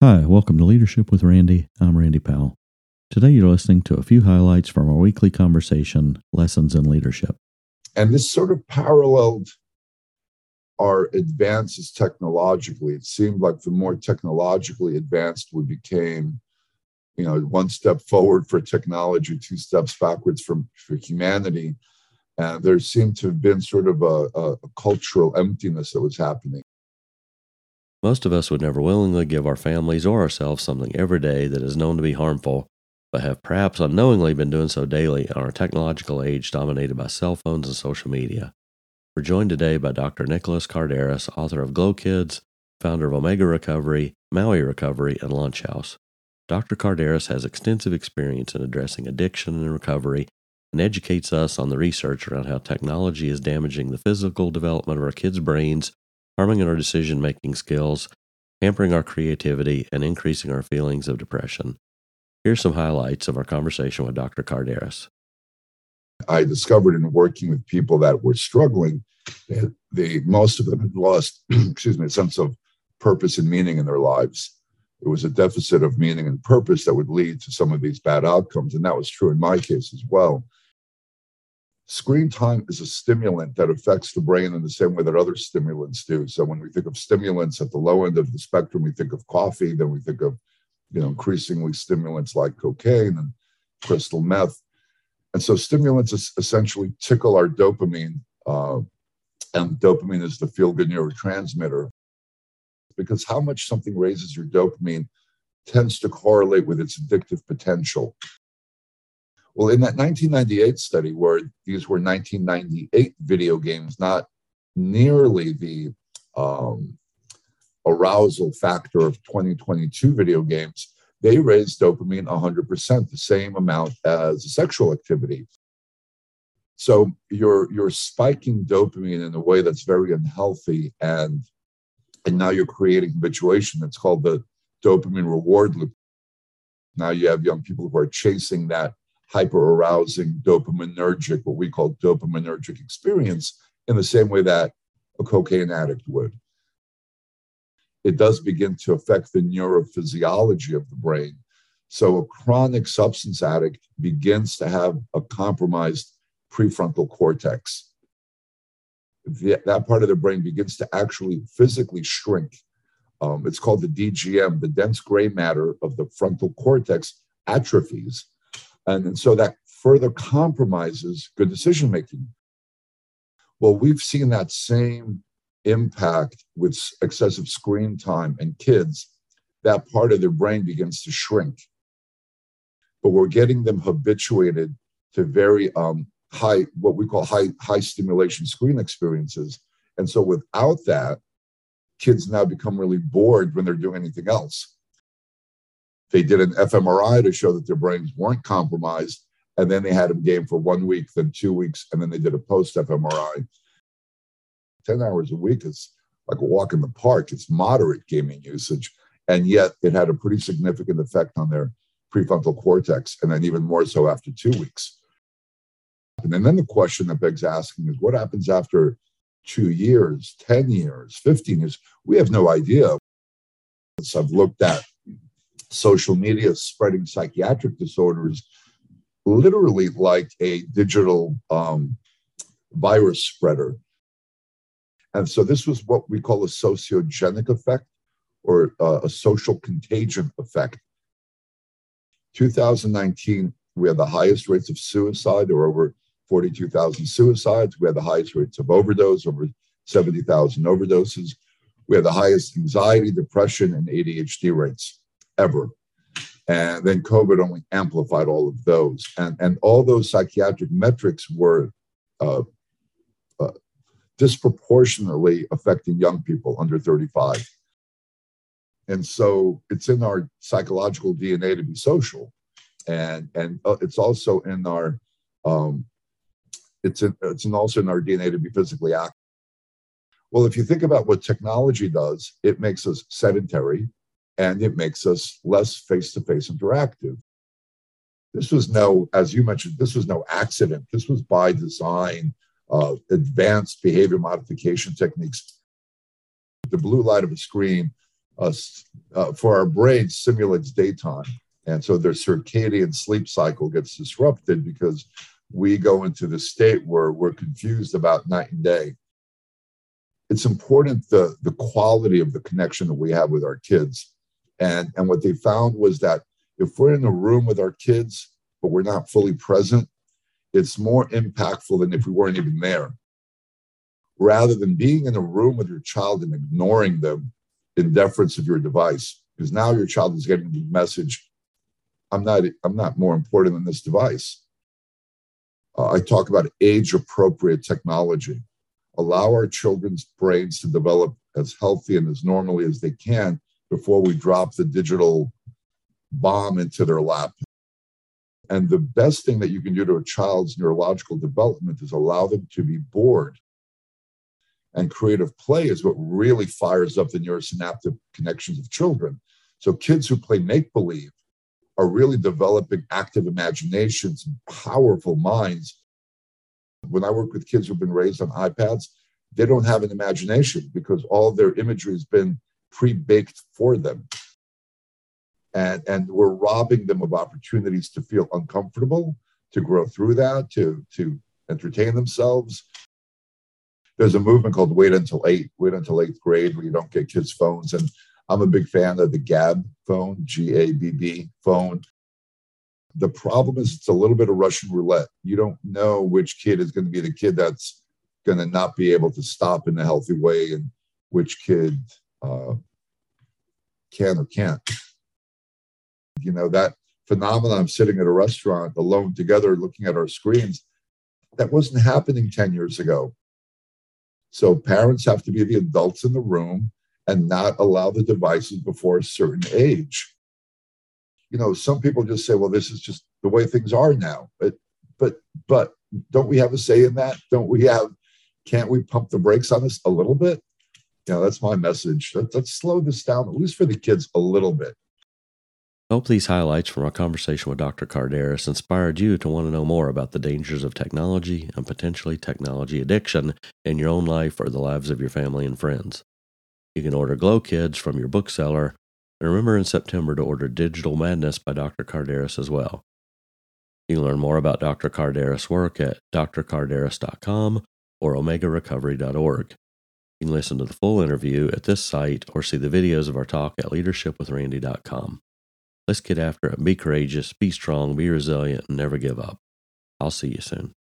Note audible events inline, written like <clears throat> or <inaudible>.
Hi, welcome to Leadership with Randy. I'm Randy Powell. Today you're listening to a few highlights from our weekly conversation, Lessons in Leadership. And this sort of paralleled our advances technologically. It seemed like the more technologically advanced we became, you know, one step forward for technology, two steps backwards from for humanity. And there seemed to have been sort of a, a, a cultural emptiness that was happening. Most of us would never willingly give our families or ourselves something every day that is known to be harmful, but have perhaps unknowingly been doing so daily in our technological age dominated by cell phones and social media. We're joined today by Dr. Nicholas Kardaras, author of Glow Kids, founder of Omega Recovery, Maui Recovery, and Launch House. Dr. Kardaras has extensive experience in addressing addiction and recovery and educates us on the research around how technology is damaging the physical development of our kids' brains harming our decision making skills, hampering our creativity, and increasing our feelings of depression. Here's some highlights of our conversation with Dr. Kardaras. I discovered in working with people that were struggling, that they most of them had lost, <clears throat> excuse me, a sense of purpose and meaning in their lives. It was a deficit of meaning and purpose that would lead to some of these bad outcomes, and that was true in my case as well. Screen time is a stimulant that affects the brain in the same way that other stimulants do. So when we think of stimulants at the low end of the spectrum, we think of coffee, then we think of, you know, increasingly stimulants like cocaine and crystal meth. And so stimulants essentially tickle our dopamine, uh, and dopamine is the feel-good neurotransmitter. Because how much something raises your dopamine tends to correlate with its addictive potential. Well, in that 1998 study, where these were 1998 video games, not nearly the um, arousal factor of 2022 video games, they raised dopamine 100%, the same amount as sexual activity. So you're you're spiking dopamine in a way that's very unhealthy, and and now you're creating habituation. That's called the dopamine reward loop. Now you have young people who are chasing that hyper arousing dopaminergic, what we call dopaminergic experience, in the same way that a cocaine addict would. It does begin to affect the neurophysiology of the brain. So, a chronic substance addict begins to have a compromised prefrontal cortex. The, that part of the brain begins to actually physically shrink. Um, it's called the DGM, the dense gray matter of the frontal cortex atrophies and, so that further compromises good decision making. Well, we've seen that same impact with excessive screen time and kids. That part of their brain begins to shrink. But we're getting them habituated to very um, high, what we call high, high stimulation screen experiences. And so without that, kids now become really bored when they're doing anything else. They did an fMRI to show that their brains weren't compromised. And then they had them game for one week, then two weeks, and then they did a post fMRI. 10 hours a week is like a walk in the park. It's moderate gaming usage. And yet it had a pretty significant effect on their prefrontal cortex, and then even more so after two weeks. And then the question that begs asking is what happens after two years, 10 years, 15 years? We have no idea. So I've looked at social media spreading psychiatric disorders literally like a digital um, virus spreader. And so this was what we call a sociogenic effect or uh, a social contagion effect. 2019, we had the highest rates of suicide, or over 42,000 suicides. We had the highest rates of overdose, over 70,000 overdoses. We had the highest anxiety, depression, and ADHD rates ever. And then COVID only amplified all of those. And, and all those psychiatric metrics were uh, uh, disproportionately affecting young people under 35. And so it's in our psychological DNA to be social. And, and uh, it's also in our um, it's in, it's in also in our DNA to be physically active. Well, if you think about what technology does, it makes us sedentary, and it makes us less face to face interactive. This was no, as you mentioned, this was no accident. This was by design, uh, advanced behavior modification techniques. The blue light of a screen us uh, for our brain simulates daytime. And so their circadian sleep cycle gets disrupted because we go into the state where we're confused about night and day. It's important the, the quality of the connection that we have with our kids. And, and what they found was that if we're in a room with our kids, but we're not fully present, it's more impactful than if we weren't even there. Rather than being in a room with your child and ignoring them in deference of your device, because now your child is getting the message, I'm not, I'm not more important than this device. Uh, I talk about age appropriate technology. Allow our children's brains to develop as healthy and as normally as they can before we drop the digital bomb into their lap. And the best thing that you can do to a child's neurological development is allow them to be bored. And creative play is what really fires up the neurosynaptic connections of children. So kids who play make believe are really developing active imaginations and powerful minds. When I work with kids who've been raised on iPads, they don't have an imagination because all their imagery has been pre-baked for them. And, and we're robbing them of opportunities to feel uncomfortable, to grow through that, to, to entertain themselves. There's a movement called Wait Until Eight, Wait Until Eighth Grade, where you don't get kids' phones. And I'm a big fan of the Gabb phone, G A B B phone. The problem is it's a little bit of Russian roulette. You don't know which kid is going to be the kid that's going to not be able to stop in a healthy way and which kid uh, can or can't. You know, that phenomenon of sitting at a restaurant alone together looking at our screens, that wasn't happening 10 years ago. So parents have to be the adults in the room and not allow the devices before a certain age. You know, some people just say, well, this is just the way things are now. But but but don't we have a say in that? Don't we have can't we pump the brakes on this a little bit? You know, that's my message. Let, let's slow this down, at least for the kids, a little bit. Oh, Hope these highlights from our conversation with Dr. Kardaras inspired you to want to know more about the dangers of technology and potentially technology addiction in your own life or the lives of your family and friends. You can order Glow Kids from your bookseller. And remember in September to order Digital Madness by Dr. Kardaras as well. You can learn more about Dr. Kardaras' work at drkardaras.com or omegarecovery.org. You can listen to the full interview at this site or see the videos of our talk at leadershipwithrandy.com. Let's get after it. Be courageous, be strong, be resilient, and never give up. I'll see you soon.